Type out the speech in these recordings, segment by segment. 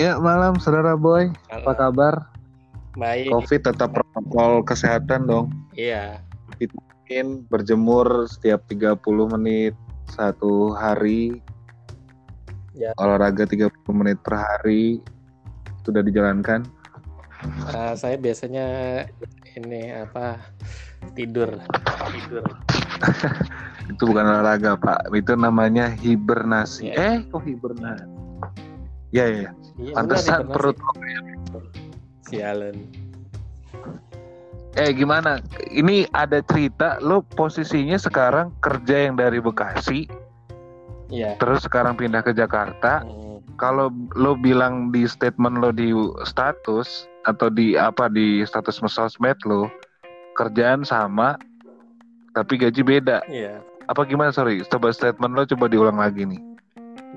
Ya malam saudara boy, apa kabar? Baik. Covid tetap protokol kesehatan dong. Iya. Mungkin berjemur setiap 30 menit satu hari. Ya. Olahraga 30 menit per hari sudah dijalankan. Uh, saya biasanya ini apa tidur tidur. itu bukan olahraga pak, itu namanya hibernasi. Ya. Eh kok hibernasi? Ya ya. ya. Iya, Pantesan perut Sialan. Eh gimana? Ini ada cerita lo posisinya sekarang kerja yang dari Bekasi, Iya. terus sekarang pindah ke Jakarta. Hmm. Kalau lo bilang di statement lo di status atau di apa di status sosmed lo kerjaan sama tapi gaji beda. Iya. Apa gimana sorry? Coba statement lo coba diulang lagi nih.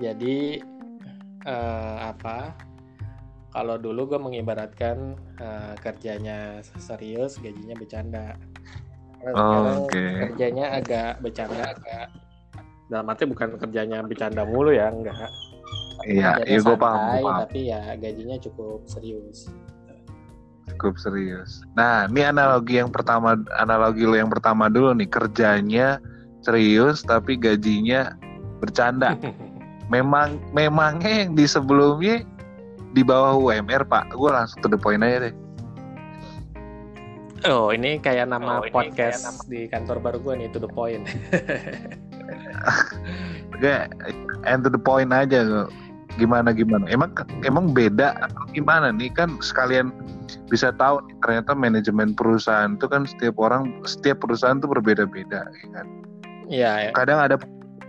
Jadi eh, apa? Kalau dulu gue mengibaratkan eh, kerjanya serius, gajinya bercanda. Oh, oke. kerjanya agak bercanda, agak dalam arti bukan kerjanya bercanda mulu ya, enggak. Iya, Kerjanya iya gue paham, santai, gue paham. Tapi ya gajinya cukup serius. Cukup serius. Nah, ini analogi yang pertama, analogi lo yang pertama dulu nih kerjanya serius tapi gajinya bercanda. Memang, memangnya yang di sebelumnya di bawah UMR pak, gue langsung to the point aja deh. Oh, ini kayak nama Oh, ini podcast kayak nama- di kantor baru gue nih, to the point. Gak, and to the point aja lo. Gimana gimana? Emang emang beda atau gimana nih kan sekalian bisa tahu nih, ternyata manajemen perusahaan itu kan setiap orang setiap perusahaan tuh berbeda-beda ya kan. Iya, ya. kadang ada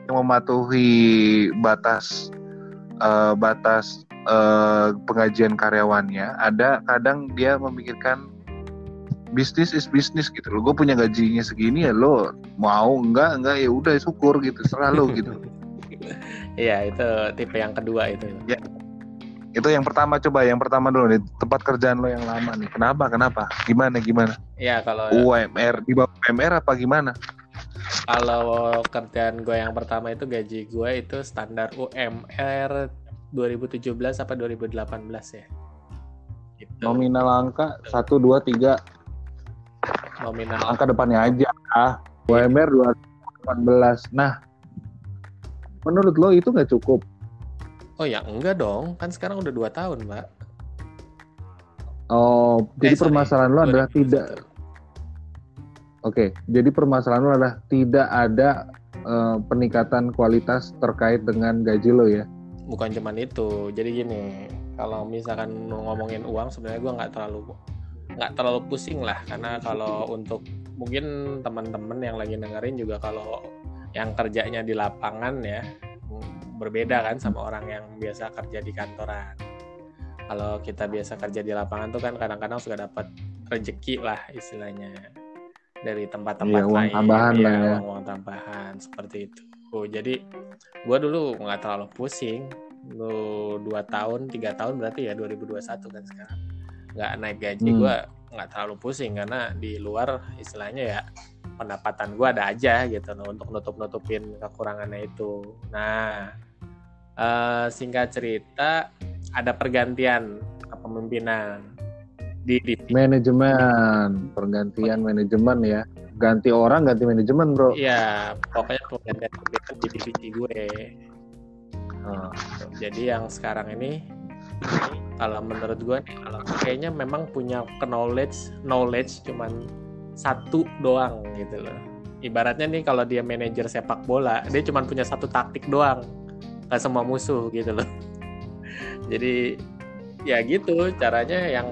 yang mematuhi batas eh, batas eh, pengajian karyawannya ada kadang dia memikirkan bisnis is bisnis gitu loh. Gue punya gajinya segini ya lo mau enggak enggak ya udah syukur gitu serah lo gitu. Iya, itu tipe yang kedua itu. itu yang pertama coba yang pertama dulu nih tempat kerjaan lo yang lama nih. Kenapa kenapa? Gimana gimana? Iya, kalau UMR di bawah UMR apa gimana kalau kerjaan gue yang pertama itu gaji gue itu standar UMR 2017 apa 2018 ya. Gitu. nominal angka satu dua tiga Nominal. angka depannya aja ah UMR 2018 nah menurut lo itu nggak cukup Oh ya enggak dong, kan sekarang udah dua tahun, Mbak. oh Eh, jadi sorry, permasalahan lo adalah 2021. tidak oke jadi permasalahan adalah tidak ada eh, peningkatan kualitas terkait dengan gaji lo ya Bukan cuman itu. Jadi gini, kalau misalkan ngomongin uang sebenarnya gue nggak terlalu nggak terlalu pusing lah karena kalau untuk mungkin teman-teman yang lagi dengerin juga kalau yang kerjanya di lapangan ya berbeda kan sama orang yang biasa kerja di kantoran. Kalau kita biasa kerja di lapangan tuh kan kadang-kadang suka dapat rezeki lah istilahnya dari tempat-tempat uang lain. tambahan Iya, lah ya. uang tambahan seperti itu. Oh, jadi gua dulu nggak terlalu pusing. Lu dua tahun, tiga tahun berarti ya 2021 kan sekarang nggak naik gaji Hmm. gua nggak terlalu pusing karena di luar istilahnya ya pendapatan gua ada aja gitu loh untuk nutup nutupin kekurangannya itu. Nah, eh, singkat cerita ada pergantian kepemimpinan di divisi manajemen pergantian manajemen ya ganti orang ganti manajemen bro Iya, pokoknya pergantian kepemimpinan di divisi gue. Oh, Jadi yang sekarang ini kalau menurut gue kalau kayaknya memang punya knowledge knowledge cuman satu doang gitu loh. Ibaratnya nih kalau dia manajer sepak bola, dia cuman punya satu taktik doang ke semua musuh gitu loh. Jadi ya gitu caranya yang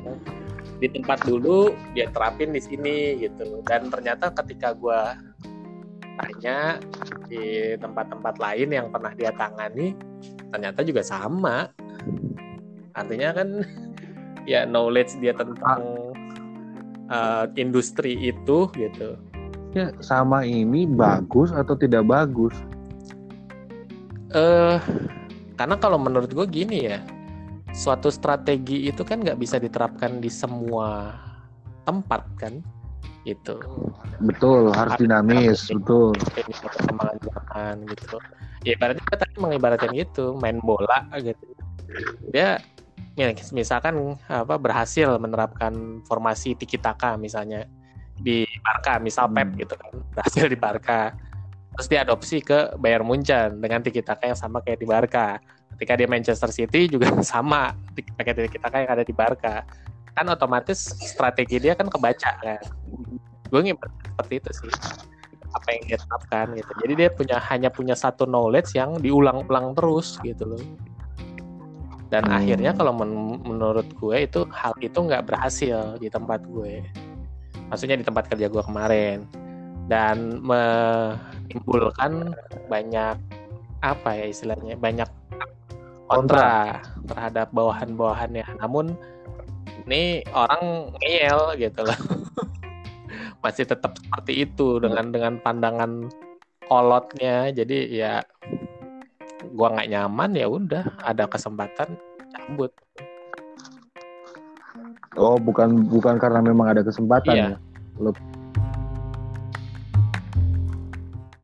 di tempat dulu dia terapin di sini gitu. Dan ternyata ketika gua tanya di tempat-tempat lain yang pernah dia tangani ternyata juga sama. Artinya kan ya knowledge dia tentang uh, industri itu gitu. Ya sama ini bagus atau tidak bagus? Eh karena kalau menurut gue gini ya suatu strategi itu kan nggak bisa diterapkan di semua tempat kan? Itu betul harus dinamis betul. perkembangan zaman gitu. Ya ibaratnya kita tadi mengibaratkan gitu main bola gitu. Dia ya, misalkan apa berhasil menerapkan formasi tiki taka misalnya di Barca misal Pep Hmm. gitu kan berhasil di Barca. Terus diadopsi ke Bayern Munchen dengan tiki taka yang sama kayak di Barca ketika dia Manchester City juga sama tiki taka yang ada di Barca. Kan otomatis strategi dia kan kebaca kan. Gue ngimpen seperti itu sih apa yang dia terapkan gitu. Jadi dia punya hanya punya satu knowledge yang diulang-ulang terus gitu loh. Dan Hmm. akhirnya kalau men- menurut gue itu hal itu nggak berhasil di tempat gue. Maksudnya di tempat kerja gue kemarin. Dan menimbulkan banyak apa ya istilahnya banyak kontra. Terhadap bawahan-bawahannya namun ini orang ngeyel gitu loh. Masih tetap seperti itu dengan dengan pandangan kolotnya. Jadi ya gua nggak nyaman ya udah ada kesempatan cabut. Oh, bukan bukan karena memang ada kesempatan Iya. ya.